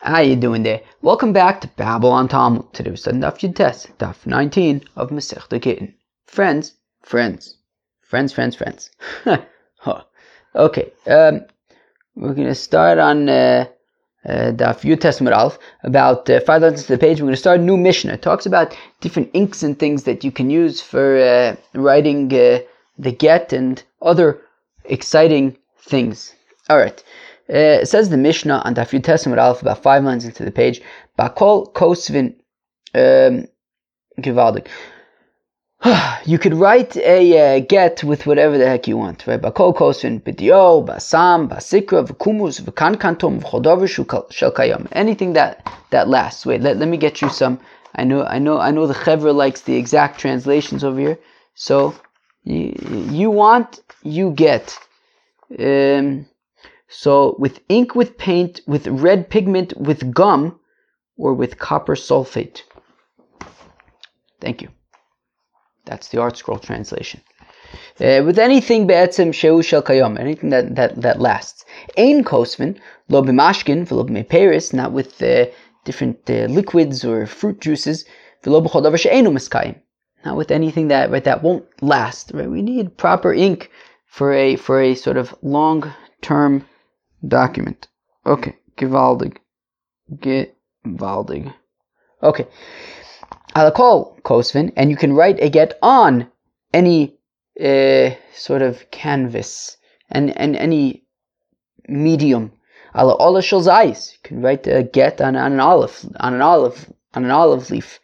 How you doing there? Welcome back to Babylon Talmud. Today we're studying Daf Yud Tes, Daf 19 of Masechta Gittin. Friends, friends, friends, friends, friends. huh. Okay, um, we're going to start on uh, uh, Daf Yud Tes about uh, five lines to the page. We're going to start a new Mishnah. It talks about different inks and things that you can use for uh, writing uh, the get and other exciting things. All right. Uh, it says the Mishnah on Daf Yud about five lines into the page. Bakol Kosvin um. You could write a uh, get with whatever the heck you want, right? Bakol Kosvin B'dio, Basam, Basikra, V'kumus, V'kankantom, V'chodovishu shelkayam. Anything that that lasts. Wait, let, let me get you some. I know, I know, I know. The Chevra likes the exact translations over here. So you, you want, you get. Um, so with ink with paint, with red pigment, with gum, or with copper sulfate. Thank you. That's the ArtScroll translation. Uh, with anything be'etzem sheu shel kayom, anything that, that, that lasts. Ein kosvin, lo b'mashkin, v'lo b'meperis, not with uh, different uh, liquids or fruit juices, v'lo b'chodavar she'enu miskayim. Not with anything that, right, that won't last, right? We need proper ink for a, for a sort of long-term document. Okay, gewaldig. Gewaldig. Okay. Alakol kosvin, and you can write a get on any uh, sort of canvas and, and any medium. Ala ola zayis. You can write a get on, on an olive on an olive on an olive leaf.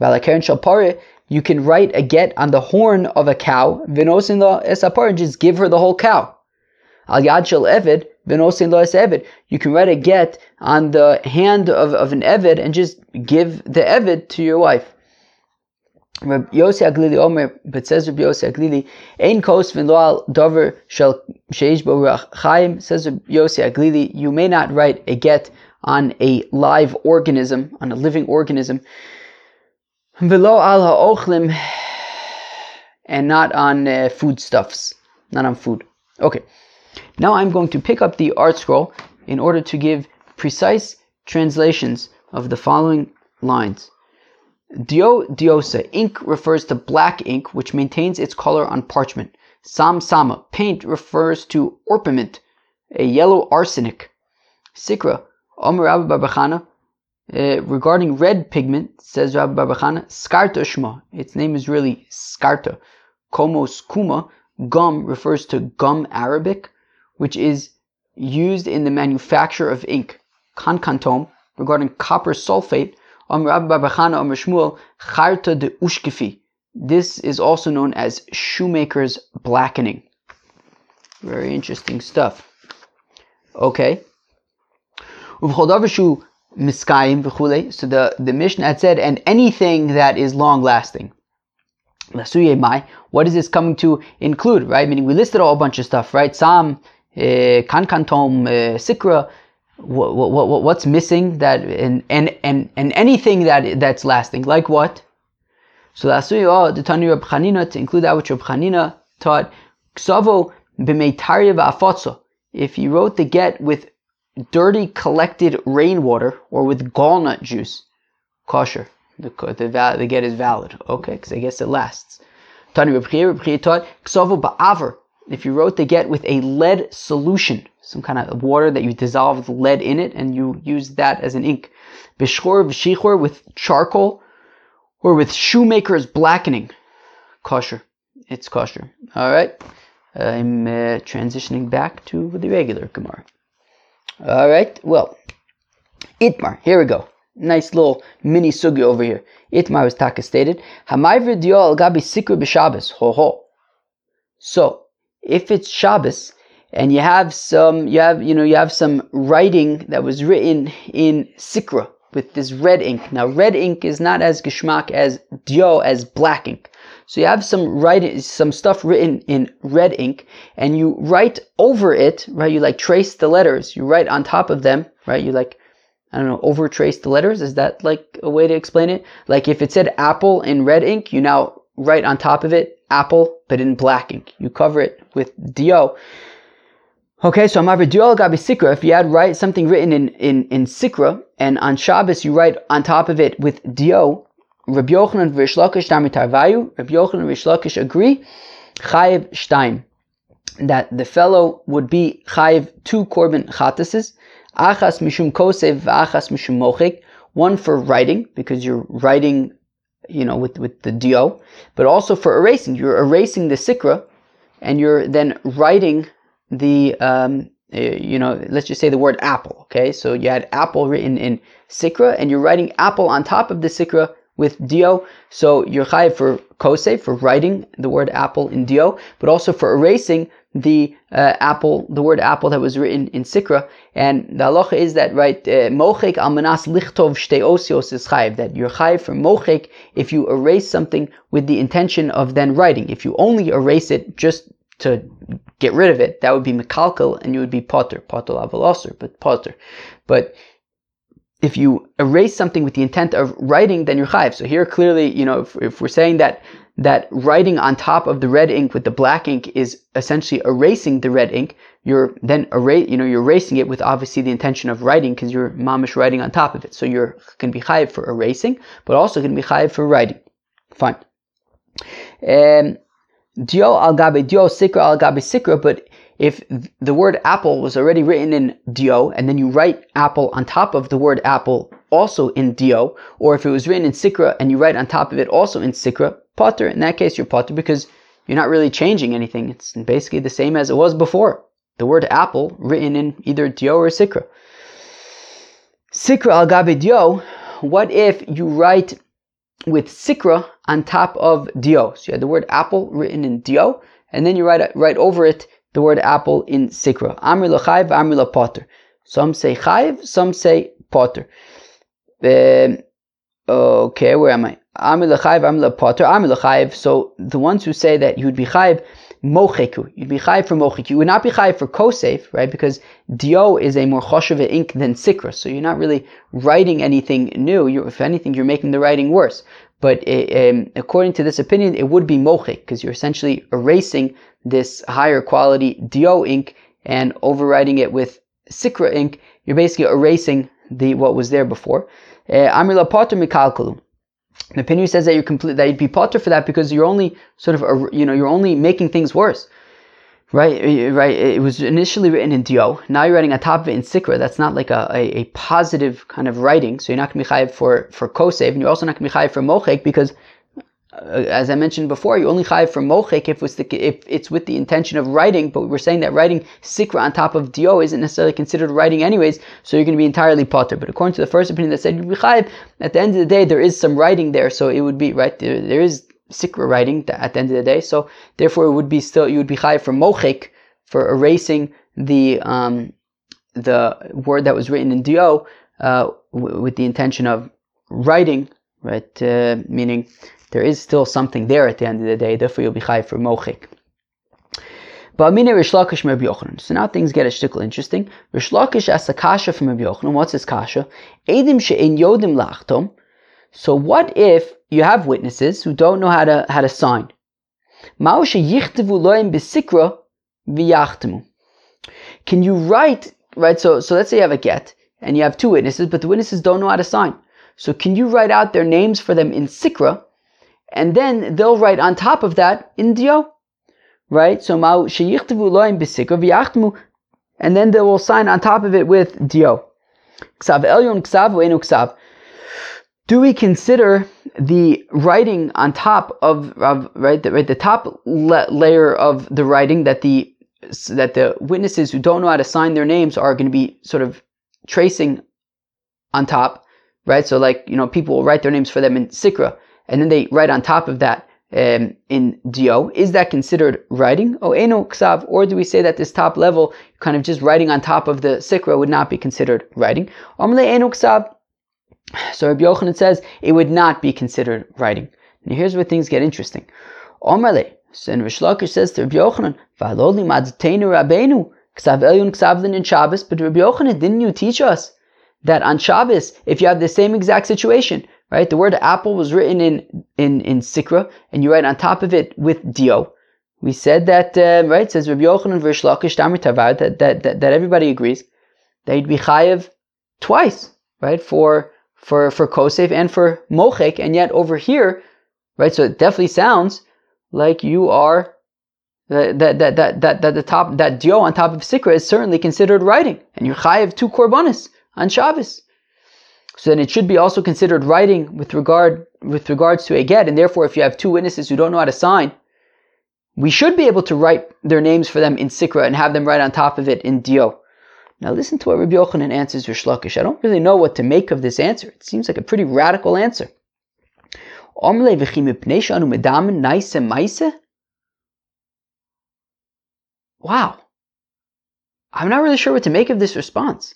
Valakaren shalpare, you can write a get on the horn of a cow. Vinosin la esapar and just give her the whole cow. Al yad you can write a get on the hand of, of an Evid and just give the Evid to your wife. But says Rabbi Yossi Aglili, Ein kos v'lo dover shel sheish bo chaim, says Rabbi Yossi Aglili, you may not write a get on a live organism, on a living organism, v'lo al ha'ochlim, and not on uh, foodstuffs, not on food. Okay. Now I'm going to pick up the ArtScroll in order to give precise translations of the following lines. Dio diosa, ink refers to black ink which maintains its color on parchment. Sam sama, paint refers to orpiment, a yellow arsenic. Sikra, Omer Rabbi Barbachana, uh, regarding red pigment, says Rabbi Barbachana, Skarta Shma, its name is really Skarta. Komos Kuma, gum refers to gum Arabic which is used in the manufacture of ink. Kankantom, regarding copper sulfate, Charta de Ushkifi. This is also known as shoemaker's blackening. Very interesting stuff. Okay. So the, the Mishnah had said, and anything that is long lasting. What is this coming to include, right? Meaning we listed a whole bunch of stuff, right? Some Kankantom, uh, uh, Sikra, what, what, what's missing that and, and and and anything that that's lasting like what? So that's why, oh the Tani Reb Chanina to include that which Reb Chanina taught Ksavo b'meitaria v'afotza if he wrote the get with dirty collected rainwater or with gallnut juice kosher. The the, the get is valid okay because I guess it lasts. Tani Reb Chia taught Ksavo ba'aver if you wrote the get with a lead solution, some kind of water that you dissolve lead in it and you use that as an ink. Bishchor v'shichor with charcoal or with shoemaker's blackening. Kosher. It's kosher. All right. I'm uh, transitioning back to the regular Gemara. All right. Well, Itmar. Here we go. Nice little mini sugi over here. Itmar was taka stated. Hamayver dio al gabi sikra. Ho ho. So, if it's Shabbos and you have some, you have, you know, you have some writing that was written in Sikra with this red ink. Now, red ink is not as geschmack as dio as black ink. So you have some writing, some stuff written in red ink, and you write over it, right? You like trace the letters. You write on top of them, right? You like, I don't know, over trace the letters. Is that like a way to explain it? Like if it said apple in red ink, you now write on top of it apple, but in black ink. You cover it with dio. Okay, so Amav Dual Gabi Sikra, if you had write something written in, in, in Sikra, and on Shabbos you write on top of it with Dio, Rabbi Yochanan and Rish Lakish Damitarvayu, Rabbi Yochanan and Rish Lakish agree, Chayiv Stein, that the fellow would be Chayiv two Korban Chatases, Achas Mishum Kosev, Achas Mishum Mochik, one for writing, because you're writing, you know, with, with the Dio, but also for erasing. You're erasing the Sikra, and you're then writing the um, uh, you know let's just say the word apple okay so you had apple written in sikra and you're writing apple on top of the sikra with dio. So you're chayiv for kose for writing the word apple in dio but also for erasing the uh, apple the word apple that was written in sikra. And the halacha is that right uh, mochek uh, almanas lichtov shtei osios is chayiv that you're chayiv for mochek if you erase something with the intention of then writing. If you only erase it just to get rid of it, that would be mekalkel and you would be potter, potter avalosser, but potter. But if you erase something with the intent of writing, then you're chayiv. So here clearly, you know, if, if, we're saying that that writing on top of the red ink with the black ink is essentially erasing the red ink, you're then erase, you know, you're erasing it with obviously the intention of writing because you're mamish writing on top of it. So you're going to be chayiv for erasing, but also going to be chayiv for writing. Fine. Um, dio al gabe dio, sikra al gabe sikra, but if the word apple was already written in dio and then you write apple on top of the word apple also in dio, or if it was written in sikra and you write on top of it also in sikra, potter, in that case you're potter because you're not really changing anything. It's basically the same as it was before. The word apple written in either dio or sikra. Sikra al gabe dio, what if you write with sikra on top of dio. So you had the word apple written in dio, and then you write right over it the word apple in sikra. Amri l'chayv, amri l'potter. Some say chayv, some say potter. Um, okay, where am I? Amri l'chayv, amri l'potter, amri l'chayv. So the ones who say that you'd be chayv, mocheku. You'd be chayv for mocheku. You would not be chayv for kosef, right? Because dio is a more choshev ink than sikra. So you're not really writing anything new. You're, if anything, you're making the writing worse. But um, according to this opinion, it would be mochik because you're essentially erasing this higher quality dio ink and overwriting it with sikra ink. You're basically erasing the what was there before. Uh, Amrila potter mikalkalu. The opinion says that you're complete that you'd be potter for that because you're only sort of you know you're only making things worse. Right, right. It was initially written in Dio. Now you're writing on top of it in Sikra. That's not like a, a, a positive kind of writing. So you're not going to be chayiv for, for Kosev, and you're also not going to be chayiv for Mochek because, uh, as I mentioned before, you only chayiv for Mochek if it's, the, if it's with the intention of writing, but we're saying that writing Sikra on top of Dio isn't necessarily considered writing anyways, so you're going to be entirely potter. But according to the first opinion that said you'd be chayiv, at the end of the day, there is some writing there, so it would be, right, there, there is sikra writing at the end of the day. So therefore, it would be still you would be high for mochik for erasing the um, the word that was written in dio uh, w- with the intention of writing, right? Uh, meaning there is still something there at the end of the day. Therefore, you'll be high for mochik. But. So now things get a shtickle interesting. Rish Lakish asks a kasha from Rabbi Yochanan. What's his kasha? Edim she'in yodim lachtom. So what if you have witnesses who don't know how to how to sign? Can you write right? So so let's say you have a get and you have two witnesses, but the witnesses don't know how to sign. So can you write out their names for them in sikra, and then they'll write on top of that in dio, right? So ma sheyichtavu loim bisikra v'yachtmu, and then they will sign on top of it with dio. Ksav elyon ksav ksav do we consider the writing on top of, of right, the, right the top la- layer of the writing that the that the witnesses who don't know how to sign their names are going to be sort of tracing on top, right? So like you know people will write their names for them in sikra, and then they write on top of that um, in dio. Is that considered writing? Oh, eno ksav, or do we say that this top level, kind of just writing on top of the sikra, would not be considered writing? Omle eno ksav. So Rabbi Yochanan says it would not be considered writing. And here's where things get interesting. Omerle, so and Rish Lakish says to Rabbi Yochanan, V'aloli madzteinu rabbeinu, ksav elyun ksavlin in Shabbos, but Rabbi Yochanan, didn't you teach us that on Shabbos, if you have the same exact situation, right, the word apple was written in, in, in Sikra, and you write on top of it with Dio, we said that uh, right. Says Rabbi Yochanan versus Lakish Tamar Tavad that, that that that everybody agrees that you'd be chayiv twice, right? For for for kosef and for mochek, and yet over here, right? So it definitely sounds like you are that that that that that, the top that dio on top of sikra is certainly considered writing, and you're chayiv two korbanis on Shabbos. So then it should be also considered writing with regard with regards to a get, and therefore if you have two witnesses who don't know how to sign, we should be able to write their names for them in sikra and have them write on top of it in dio. Now listen to what Rabbi Yochanan answers Rish Lakish. I don't really know what to make of this answer. It seems like a pretty radical answer. Wow. I'm not really sure what to make of this response.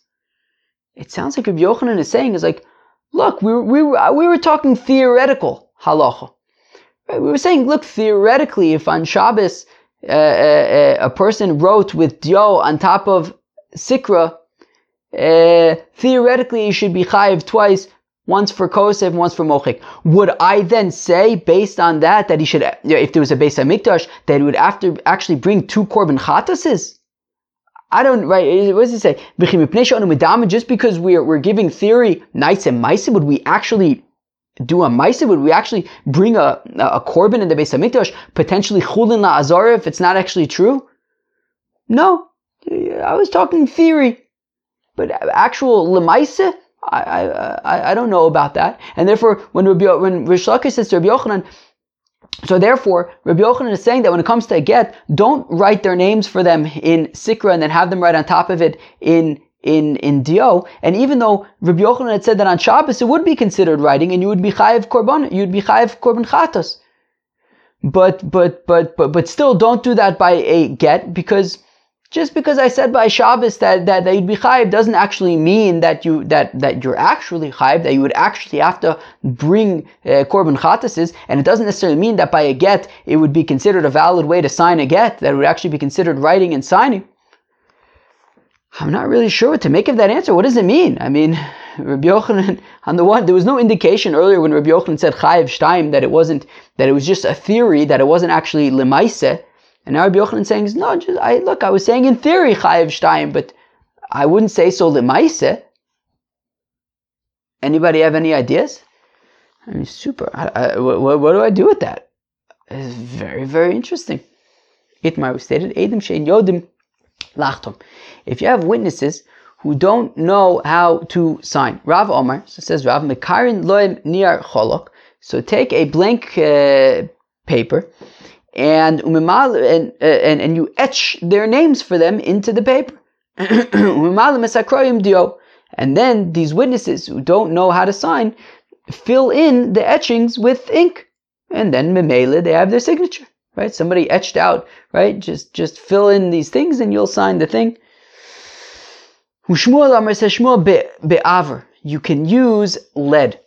It sounds like Rabbi Yochanan is saying is like, look, we were, we were, we were talking theoretical halacha. Right? We were saying, look, theoretically, if on Shabbos uh, uh, uh a person wrote with dio on top of sikra, uh, theoretically he should be chayiv twice, once for kosev, once for mochik. Would I then say, based on that, that he should, if there was a Beis Hamikdash, that he would after actually bring two korban chatases? I don't, right, what does it say? Just because we're, we're giving theory, nights and mice, would we actually do a maisa? Would we actually bring a, a korban in the Beis Hamikdash, potentially chulin la azara if it's not actually true? No, I was talking theory, but actual lemaisa, I, I, I don't know about that. And therefore, when Rabbi, when Rish Lakish says to Rabbi Yochanan, so therefore, Rabbi Yochanan is saying that when it comes to a get, don't write their names for them in Sikra and then have them write on top of it in in in Dio. And even though Rabbi Yochanan had said that on Shabbos it would be considered writing, and you would be chayiv korban, you'd be chayiv korban chatos. But but but but but still, don't do that by a get because just because I said by Shabbos that, that, that you'd be chayiv doesn't actually mean that you that, that you're actually chayiv, that you would actually have to bring uh, korban chatases, and it doesn't necessarily mean that by a get it would be considered a valid way to sign a get, that would actually be considered writing and signing. I'm not really sure what to make of that answer. What does it mean? I mean, Rabbi Yochanan, on the one, there was no indication earlier when Rabbi Yochanan said chayiv shtaim that it wasn't, that it was just a theory, that it wasn't actually lemaise. And now Rabbi Yochanan saying, no, just, I, look, I was saying in theory chayiv shtaim, but I wouldn't say so lemaise. Anybody have any ideas? I mean, super. I, I, what, what, do I do with that? It's very, very interesting. Itmar stated, Edim shein yodim lachtom. If you have witnesses who don't know how to sign, Rav Omar, so says Rav, Mekarin loim niar cholok. So take a blank uh, paper and, and, uh, and, and you etch their names for them into the paper. And then these witnesses who don't know how to sign fill in the etchings with ink. And then memele, they have their signature. Right? Somebody etched out, right? Just just fill in these things and you'll sign the thing. You can use lead.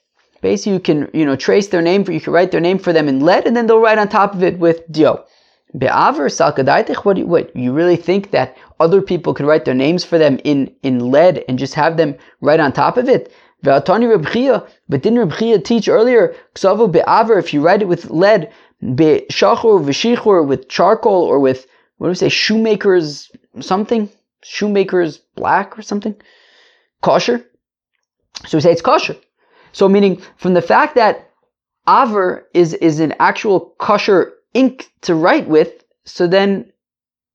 Basically, you can you know trace their name for you can write their name for them in lead, and then they'll write on top of it with dio. Be'aver salkadaitich. What, what you really think that other people could write their names for them in in lead and just have them write on top of it? But didn't Reb teach earlier? Ksavu be'aver. If you write it with lead, be'shachur v'shichur with charcoal or with what do we say shoemakers something shoemakers black or something kosher. So we say it's kosher. So meaning from the fact that Aver is, is an actual kosher ink to write with, so then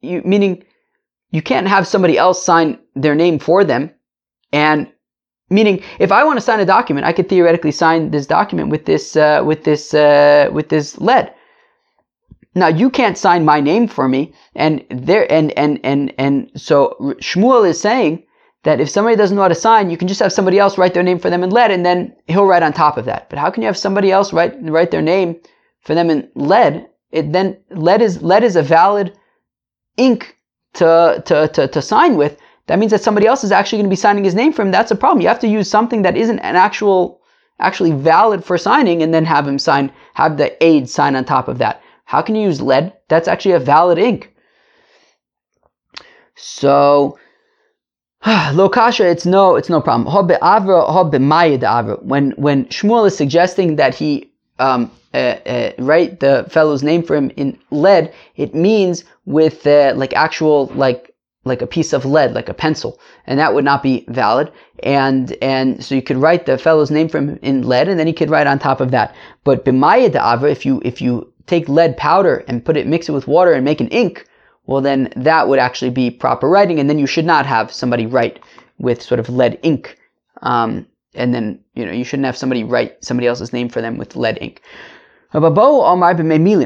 you, meaning you can't have somebody else sign their name for them. And meaning if I want to sign a document, I could theoretically sign this document with this, uh, with this, uh, with this lead. Now you can't sign my name for me, and there, and and and and so Shmuel is saying that if somebody doesn't know how to sign, you can just have somebody else write their name for them in lead, and then he'll write on top of that. But how can you have somebody else write write their name for them in lead? It then lead is lead is a valid ink to to to, to sign with. That means that somebody else is actually going to be signing his name for him. That's a problem. You have to use something that isn't an actual actually valid for signing, and then have him sign have the aid sign on top of that. How can you use lead? That's actually a valid ink. So Lokasha, it's no, it's no problem. When when Shmuel is suggesting that he um, uh, uh, write the fellow's name for him in lead, it means with uh, like actual like like a piece of lead, like a pencil, and that would not be valid. And and so you could write the fellow's name for him in lead, and then you could write on top of that. But b'maya da'ava, if you if you take lead powder and put it, mix it with water, and make an ink, well then that would actually be proper writing, and then you should not have somebody write with sort of lead ink. Um, and then you know you shouldn't have somebody write somebody else's name for them with lead ink.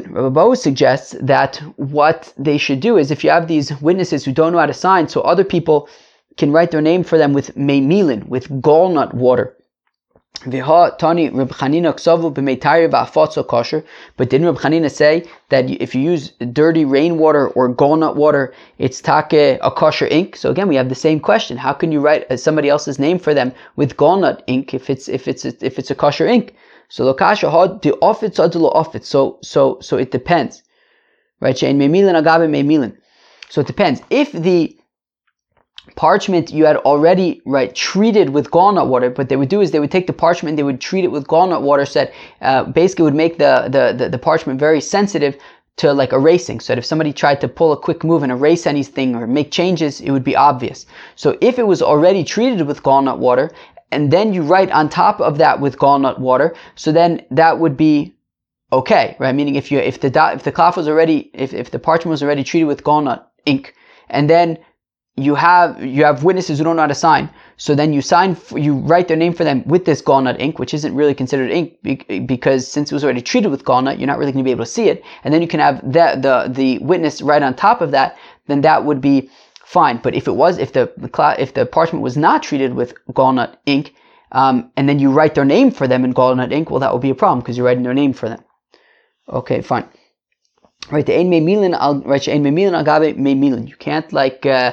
Rababo suggests that what they should do is if you have these witnesses who don't know how to sign, so other people can write their name for them with meimilin, with gallnut water. But didn't Reb Chanina say that if you use dirty rainwater or gallnut water, it's take a kosher ink? So again, we have the same question: How can you write uh, somebody else's name for them with gallnut ink if it's if it's if it's a kosher ink? So lokasha had the office office. So so so it depends, right? Shein meimilin agabe meimilin. So it depends. If the parchment you had already right treated with gallnut water, what they would do is they would take the parchment, they would treat it with gallnut water, so that uh, basically would make the, the, the the parchment very sensitive to like erasing. So that if somebody tried to pull a quick move and erase anything or make changes, it would be obvious. So if it was already treated with gallnut water and then you write on top of that with gallnut water, so then that would be okay, right? Meaning if you if the if the cloth was already if, if the parchment was already treated with gallnut ink, and then you have you have witnesses who don't know how to sign, so then you sign you write their name for them with this gallnut ink, which isn't really considered ink because since it was already treated with gallnut, you're not really going to be able to see it, and then you can have the the the witness write on top of that, then that would be fine. But if it was, if the if the parchment was not treated with gallnut ink, um, and then you write their name for them in gallnut ink, well, that would be a problem because you're writing their name for them. Okay, fine. Right, the ein memilin al right ein memilin agave memilin. You can't like uh,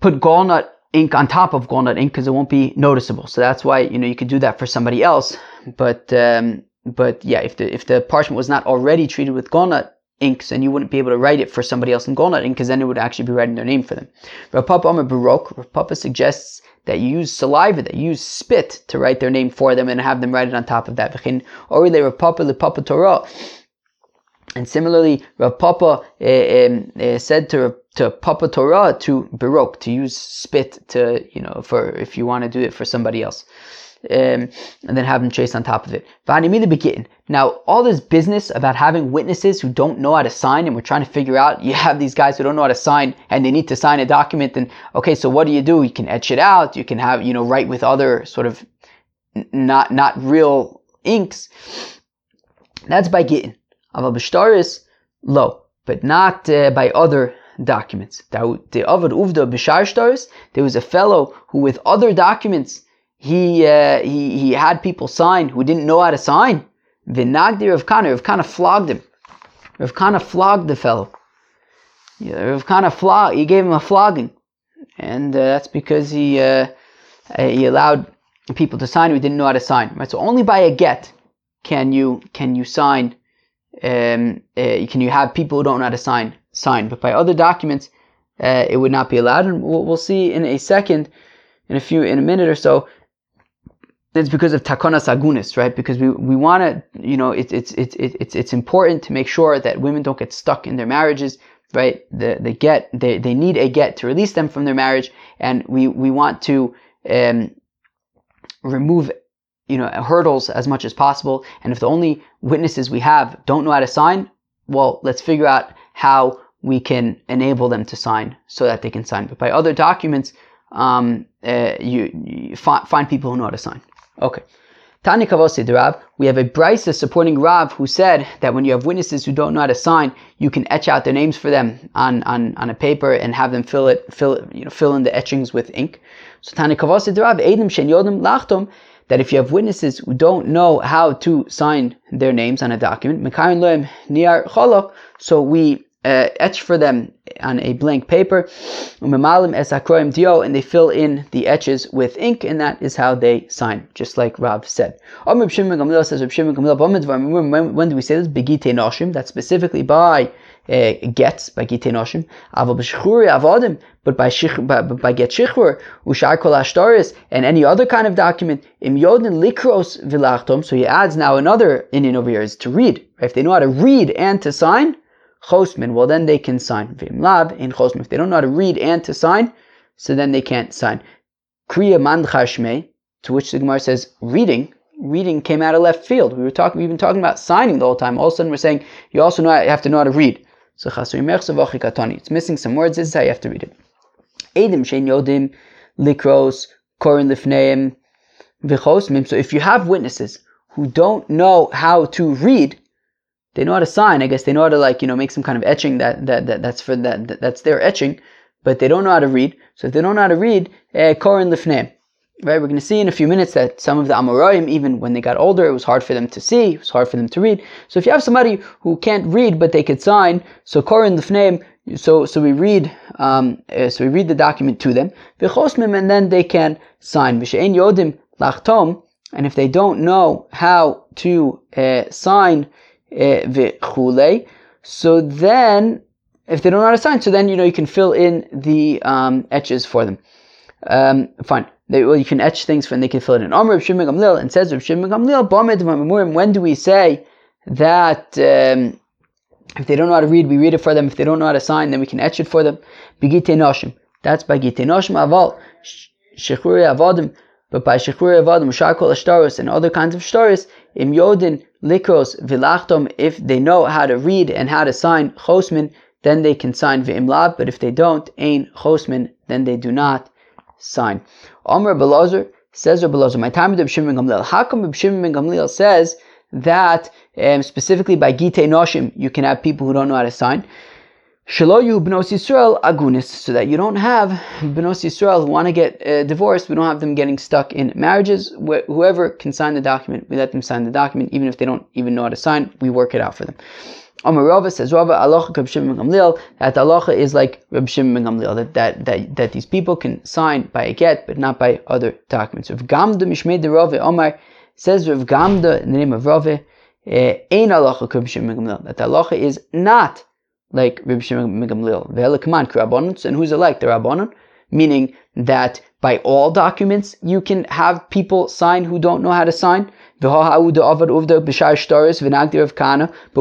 put gallnut ink on top of gallnut ink because it won't be noticeable. So that's why you know you could do that for somebody else. But um, but yeah, if the if the parchment was not already treated with gallnut inks and you wouldn't be able to write it for somebody else in gallnut ink because then it would actually be writing their name for them. Rav Papa Amar Baroque, Rav Papa suggests that you use saliva, that you use spit to write their name for them and have them write it on top of that. Rav Papa Le Papa Torah. And similarly, Rav Papa uh, um, uh, said to to Papa Torah to Baroque to use spit to you know for if you want to do it for somebody else um, and then have them chase on top of it. Now, all this business about having witnesses who don't know how to sign, and we're trying to figure out, you have these guys who don't know how to sign, and they need to sign a document, and okay, so what do you do? You can etch it out, you can have, you know, write with other sort of not not real inks. That's by getting. Aval low, but not uh, by other documents. There was a fellow who, with other documents, he, uh, he, he had people sign who didn't know how to sign. Vinagdi Rav Kana, Rav Kana flogged him. Rav Kana flogged the fellow. Yeah, Rav Kana flogged, he gave him a flogging. And uh, that's because he, uh, uh, he allowed people to sign who didn't know how to sign. Right? So only by a get can you, can you sign, um, uh, can you have people who don't know how to sign, sign. But by other documents, uh, it would not be allowed. And we'll, we'll see in a second, in a few, in a minute or so, it's because of takonas agunis, right? Because we, we want to, you know, it's it's it's it's it's important to make sure that women don't get stuck in their marriages, right? The they get they, they need a get to release them from their marriage, and we we want to um, remove you know hurdles as much as possible. And if the only witnesses we have don't know how to sign, well, let's figure out how we can enable them to sign so that they can sign. But by other documents, um, uh, you, you find, people who know how to sign. Okay. Tani Kavosid Rav, we have a brisa supporting Rav who said that when you have witnesses who don't know how to sign, you can etch out their names for them on, on, on a paper and have them fill it, fill it, you know, fill in the etchings with ink. So Tani Kavosid Rav, Edim Shen Yodim Lachtom, that if you have witnesses who don't know how to sign their names on a document, Mekayin Loim Niar Cholok, so we uh, etch for them on a blank paper, and they fill in the etches with ink, and that is how they sign, just like Rav said. When, do we say this? Begite noshim. That's specifically by uh, gets by gitei noshim, but by shich, by, by get shichur, ushar kol ashtaris, and any other kind of document, im yodin likros vilachtom. So he adds now another Indian over here is to read. If they know how to read and to sign, chosmin, well then they can sign. Vim lab in chosmin. If they don't know how to read and to sign, so then they can't sign. Kriya man to which the Gemara says reading reading came out of left field. We were talking, we've been talking about signing the whole time. All of a sudden, we're saying you also know have to know how to read. So it's missing some words. This is how you have to read it. Edim shein yodim likros korin lifneim v'chosmim. So if you have witnesses who don't know how to read, they know how to sign. I guess they know how to like you know make some kind of etching that that, that that's for that, that that's their etching, but they don't know how to read. So if they don't know how to read, eh, korin lifneim. Right, we're going to see in a few minutes that some of the Amoraim, even when they got older, it was hard for them to see, it was hard for them to read. So if you have somebody who can't read but they could sign, so Korin Lefneim, so so we read um, uh, so we read the document to them, v'chosmim, and then they can sign. Yodim Lachtom, and if they don't know how to uh, sign uh, so then if they don't know how to sign, so then you know you can fill in the um, etches for them. Um, fine. They, well, you can etch things for, and they can fill it in. Amr Shimon Gamliel and says Reb Shimon Gamliel, when do we say that um, if they don't know how to read, we read it for them. If they don't know how to sign, then we can etch it for them. Begite Noshim. That's by Gite Noshim Aval. Shechuri Avodim. But by Shechuri Avodim, Shakol Ashtaros, and other kinds of Ashtaros, Im Yodin, Likros, Vilachtom, if they know how to read and how to sign Chosmin, then they can sign V'imlab, but if they don't, Ein Chosmin, then they do not sign. Omer Belazar says Belazar, my time with Shimon Gamliel. How come Shimon Gamliel says that um, specifically by Gite Noshim you can have people who don't know how to sign? Shaloyu Bnos Yisrael Agunis, so that you don't have Bnos Yisrael who want to get uh, divorced, we don't have them getting stuck in marriages. Wh- whoever can sign the document, we let them sign the document, even if they don't even know how to sign, we work it out for them. Amar Rava says Rava Alocha Reb Shimon that Alocha is like Reb Shimon Gamliel that, that that that these people can sign by a get but not by other documents. Rav Gamda Mishmei de Rava Omar says Rav Gamda in the name of Rava eh, Ein Alocha Reb Shimon that Alocha is not like Reb Shimon Gamliel. Ve'elakaman Rabbanon and who's it like the Rabbanon? Meaning that by all documents you can have people sign who don't know how to sign. But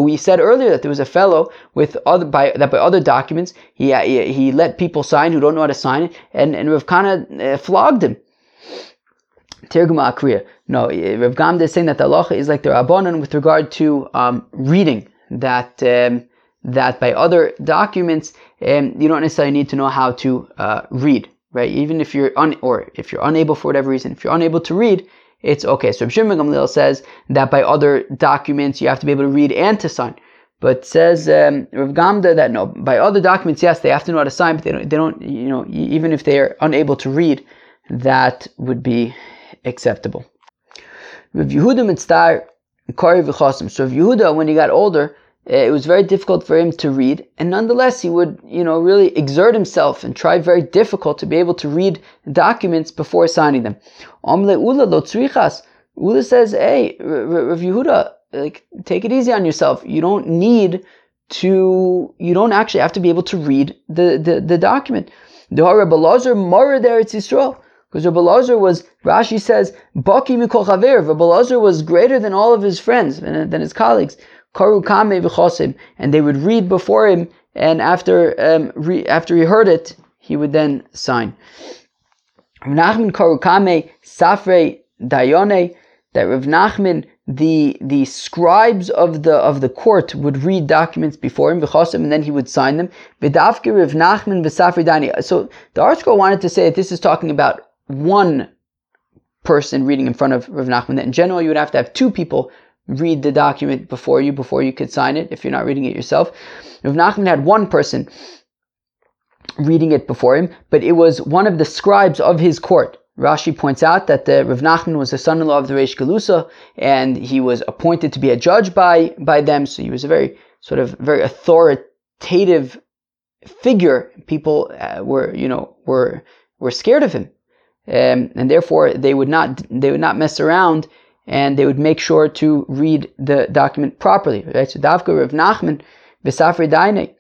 we said earlier that there was a fellow with other by that by other documents he he, let people sign who don't know how to sign it, and and Rav Kana uh, flogged him. Tirguma Akriya. No, Rav Gamda is saying that the halacha is like the Rabbanon with regard to um, reading that. Um, that by other documents um, you don't necessarily need to know how to uh, read, right? Even if you're un- or if you're unable for whatever reason, if you're unable to read, it's okay. So Shimon Gamliel says that by other documents you have to be able to read and to sign. But says um, Rav Gamda that no, by other documents, yes, they have to know how to sign, but they don't, they don't, you know, even if they are unable to read, that would be acceptable. Rav Yehuda Mitzvah Kari V'chasim. So Rav Yehuda, when he got older, it was very difficult for him to read, and nonetheless, he would, you know, really exert himself and try very difficult to be able to read documents before signing them. Amle Ula lo tzrichas. Ula says, "Hey, Rav Yehuda, like take it easy on yourself. You don't need to. You don't actually have to be able to read the the, the document." The Rabbi Lazar Mara there it's Yisrael. Because Rabbi Lazar was, Rashi says, Baki mikol chaver. Rabbi Lazar was greater than all of his friends, than his colleagues. Karu kame v'chosim. And they would read before him, and after, um, re, after he heard it, he would then sign. Rav Nachman Karukame Safre Dayone, that Rav Nachman, the the scribes of the of the court would read documents before him, and then he would sign them. V'dafke Rav Nachman v'Safre Dani. So the article wanted to say that this is talking about one person reading in front of Rav Nachman. That in general you would have to have two people read the document before you before you could sign it if you're not reading it yourself. Rav Nachman had one person reading it before him, but it was one of the scribes of his court. Rashi points out that the Rav Nachman was the son-in-law of the Reish Galusa, and he was appointed to be a judge by, by them, so he was a very sort of very authoritative figure. People uh, were, you know, were were scared of him, um, and therefore they would not they would not mess around, and they would make sure to read the document properly. Right? So Davka Rav Nachman v'safri daine.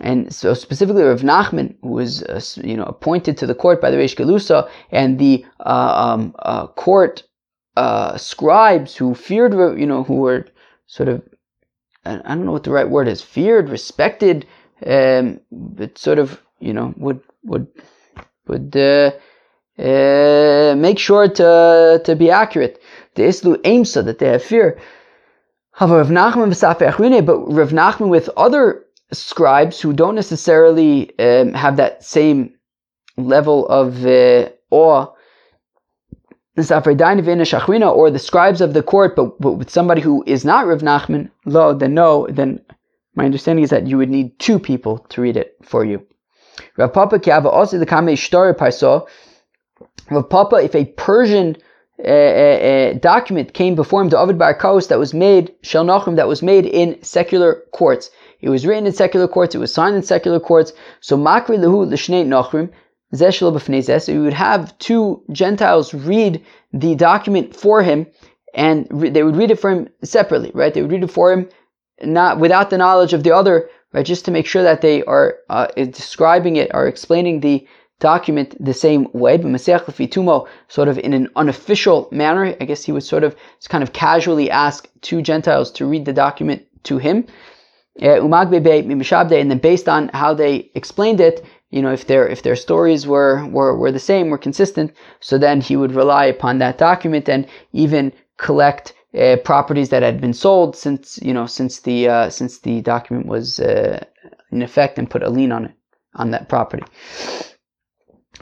And so specifically Rav Nachman, who was uh, you know appointed to the court by the Reish Galusa, and the uh, um, uh, court uh, scribes who feared, you know, who were sort of, I don't know what the right word is, feared, respected, um, but sort of, you know, would would would uh, uh, make sure to to be accurate. The islu aimsa that they have fear. However, Rav Nachman but Rav Nachman with other scribes who don't necessarily um, have that same level of uh, awe or the scribes of the court, but, but with somebody who is not Rav Nachman, lo, then no, then my understanding is that you would need two people to read it for you. Rav Papa if a Persian uh, document came before him to Ovid Bar Kaos that was made, Shel Nachum, that was made in secular courts. It was written in secular courts, it was signed in secular courts. So Makri Lehu L'Shnei Nachrim, so you would have two Gentiles read the document for him, and re- they would read it for him separately, right? They would read it for him, not without the knowledge of the other, right? Just to make sure that they are uh, describing it or explaining the document the same way. But Masech Tumo, sort of in an unofficial manner, I guess he would sort of kind of casually ask two Gentiles to read the document to him. Uh, and then based on how they explained it, you know, if their if their stories were, were were the same, were consistent, so then he would rely upon that document and even collect uh, properties that had been sold since you know since the uh, since the document was uh, in effect and put a lien on it on that property.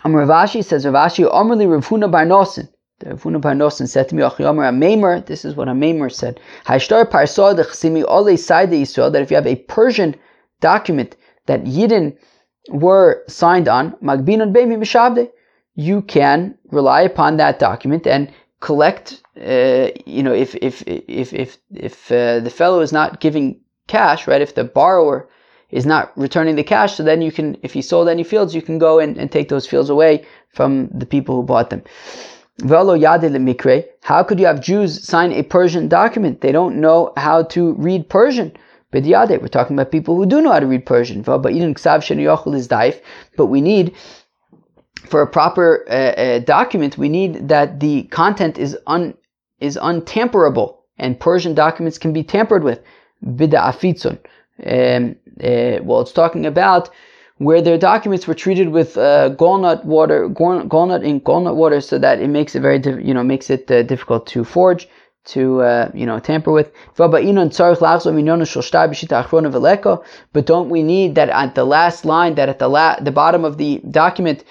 Um, Rav Ashi says Rav Ashi Omerli Rav Huna Bar Nosin. Rav Huna Bar Nosin said to me, Omer a Maimer. This is what a Maimer said. Hayshtar Parsa the Chsimi Ole Side Israel. That if you have a Persian document that Yidden were signed on, Magbinun Beimi Mishabde, you can rely upon that document and collect, uh, you know, if, if, if, if, if uh, the fellow is not giving cash, right, if the borrower is not returning the cash, so then you can, if he sold any fields, you can go and, and take those fields away from the people who bought them. How could you have Jews sign a Persian document? They don't know how to read Persian. We're talking about people who do know how to read Persian. But we need, for a proper uh, uh, document, we need that the content is un is untamperable, and Persian documents can be tampered with. Bida. Um, uh, well, it's talking about where their documents were treated with uh, gallnut water, gallnut ink, gallnut water, so that it makes it very, you know, makes it uh, difficult to forge to uh, you know tamper with. But don't we need that at the last line, that at the la- the bottom of the document,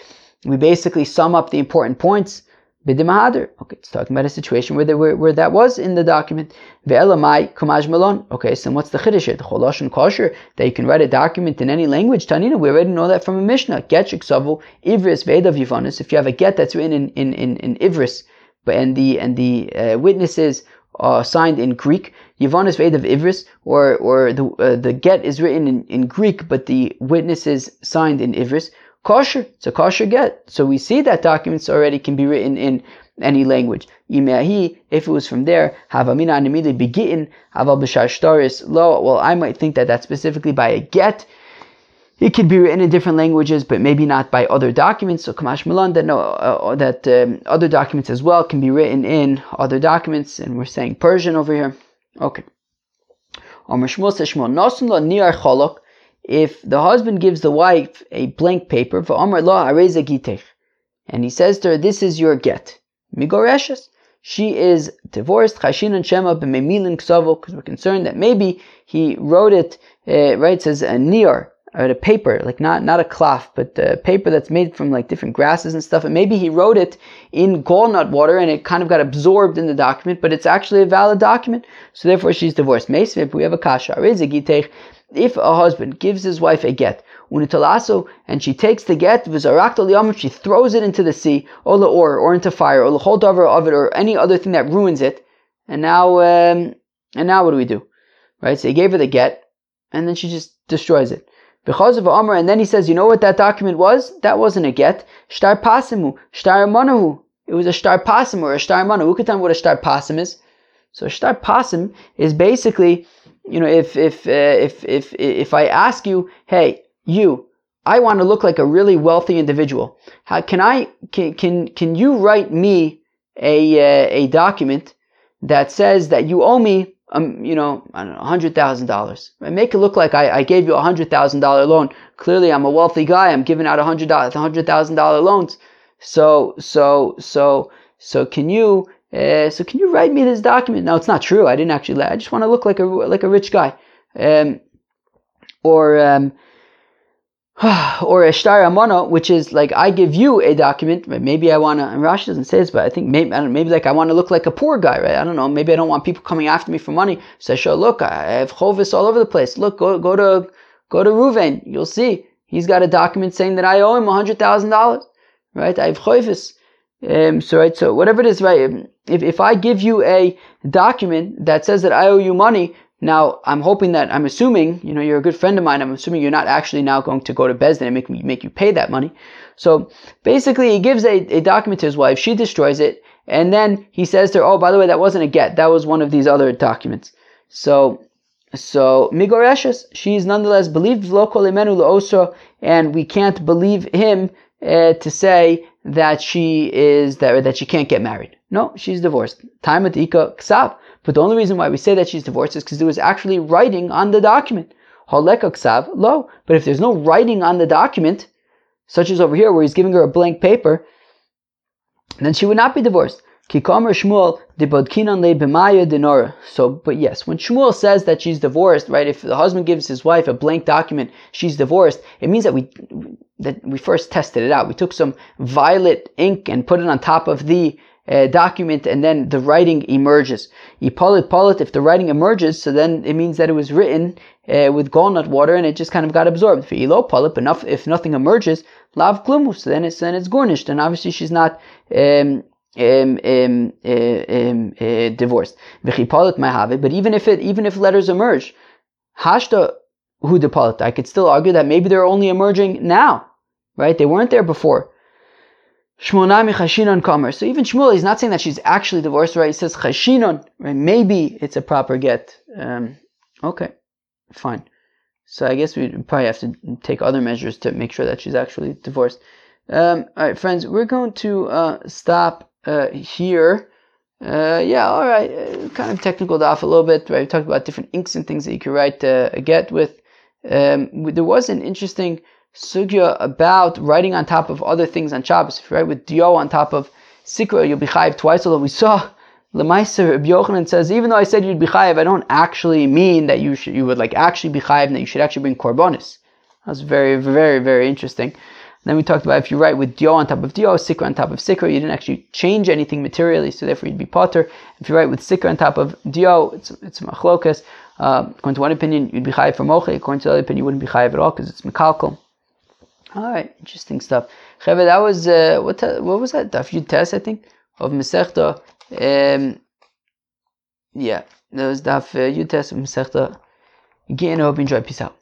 we basically sum up the important points. Okay, it's talking about a situation where, there, where, where that was in the document. Ve'elamai kumaj malon. Okay, so what's the chiddush The cholosh and kosher that you can write a document in any language. Tanina, we already know that from a Mishnah. Get iksavu ivris vedav yivanis. If you have a get that's written in in in, in ivris, but and the and the uh, witnesses are signed in Greek. Yavonis Ved of Ivris, or or the uh, the get is written in, in Greek, but the witnesses signed in Ivris. Kosher, it's a kosher get. So we see that documents already can be written in any language. If it was from there, havamina animili begin, haval b'shar lo. Well, I might think that that's specifically by a get. It could be written in different languages, but maybe not by other documents. So Kamash Milan that no, uh, that um, other documents as well can be written in other documents, and we're saying Persian over here. Okay. If the husband gives the wife a blank paper, and he says to her, "This is your get," she is divorced. because we're concerned that maybe he wrote it uh, right. Says a nir or a paper, like not not a cloth, but a paper that's made from like different grasses and stuff. And maybe he wrote it in gallnut water and it kind of got absorbed in the document, but it's actually a valid document. So therefore she's divorced. If we have a kasha, if a husband gives his wife a get, unitalaso, and she takes the get, she throws it into the sea, or or, or into fire, or the whole dover of it, or any other thing that ruins it. And now, um, and now what do we do? Right? So he gave her the get, and then she just destroys it. Because of Amr, and then he says, you know what that document was? That wasn't a get. Shtar pasimu, shtar manahu. It was a shtar pasim or a shtar manahu. Who could tell me what a shtar pasim is? So a shtar pasim is basically you know, if if uh, if if if I ask you, hey, you, I want to look like a really wealthy individual. How can I can can can you write me a uh, a document that says that you owe me um, you know, I don't know, hundred thousand dollars. Make it look like I, I gave you a hundred thousand dollar loan. Clearly, I'm a wealthy guy. I'm giving out a hundred thousand dollar loans. So so so so can you uh, so can you write me this document? No, it's not true. I didn't actually. I just want to look like a like a rich guy, um, or um, or a shtar amana, which is like I give you a document. Maybe I want to. Rashi doesn't say this, but I think maybe I maybe like I want to look like a poor guy, right? I don't know. Maybe I don't want people coming after me for money. So I show, look, I have chovis all over the place. Look, go go to go to Ruvain. You'll see he's got a document saying that I owe him hundred thousand dollars, right? I have chovis. Um, so right, so whatever it is, right? If if I give you a document that says that I owe you money, now I'm hoping that I'm assuming, you know, you're a good friend of mine. I'm assuming you're not actually now going to go to Bezdin and make me make you pay that money. So basically, he gives a, a document to his wife. She destroys it, and then he says to her, "Oh, by the way, that wasn't a get. That was one of these other documents." So so Migoreshes, she is nonetheless believed imenu osra, and we can't believe him uh, to say that she is that that she can't get married. No, she's divorced. Time at Ika Ksav. But the only reason why we say that she's divorced is because there was actually writing on the document. Holeka Ksav, lo. But if there's no writing on the document, such as over here where he's giving her a blank paper, then she would not be divorced. Kikamer Shmuel dibodkinan le b'maya denora. So, but yes, when Shmuel says that she's divorced, right? If the husband gives his wife a blank document, she's divorced. It means that we that we first tested it out. We took some violet ink and put it on top of the uh, document, and then the writing emerges. If the writing emerges, so then it means that it was written uh, with gallnut water, and it just kind of got absorbed. Polit, enough, if nothing emerges, lav glumus. Then it's then it's garnished, and obviously she's not. Um, um, um, uh, um, uh, divorced. But even if it, even if letters emerge, hashta hu depolit, I could still argue that maybe they're only emerging now, right? They weren't there before. So even Shmuel, he's not saying that she's actually divorced, right? He says chashinon, right? Maybe it's a proper get. Um, okay, fine. So I guess we probably have to take other measures to make sure that she's actually divorced. Um, all right, friends, we're going to uh, stop here. Uh, yeah, all right, uh, kind of technical daf a little bit. Right, we talked about different inks and things that you could write uh, a get with. Um, there was an interesting sugya about writing on top of other things on Shabbos. If you write with dio on top of sikra, you'll be chayiv twice. Although we saw Lemaiser Rabbi Yochanan says, even though I said you'd be chayiv, I don't actually mean that you should, you would like actually be chayiv and that you should actually bring korbanis. That's very, very, very interesting. Then we talked about if you write with dio on top of dio, sikra on top of sikra, you didn't actually change anything materially, so therefore you'd be potter. If you write with sikra on top of dio, it's it's machlokas. Uh, according to one opinion, you'd be chayiv for moche. According to the other opinion, you wouldn't be chayiv at all because it's mekalkal. All right, interesting stuff. Cheve, that was uh, what what was that? Daf Yud I think, of Masechta. Um, yeah, that was Daf uh, Yud of Masechta. Again, I hope you enjoy. Peace out.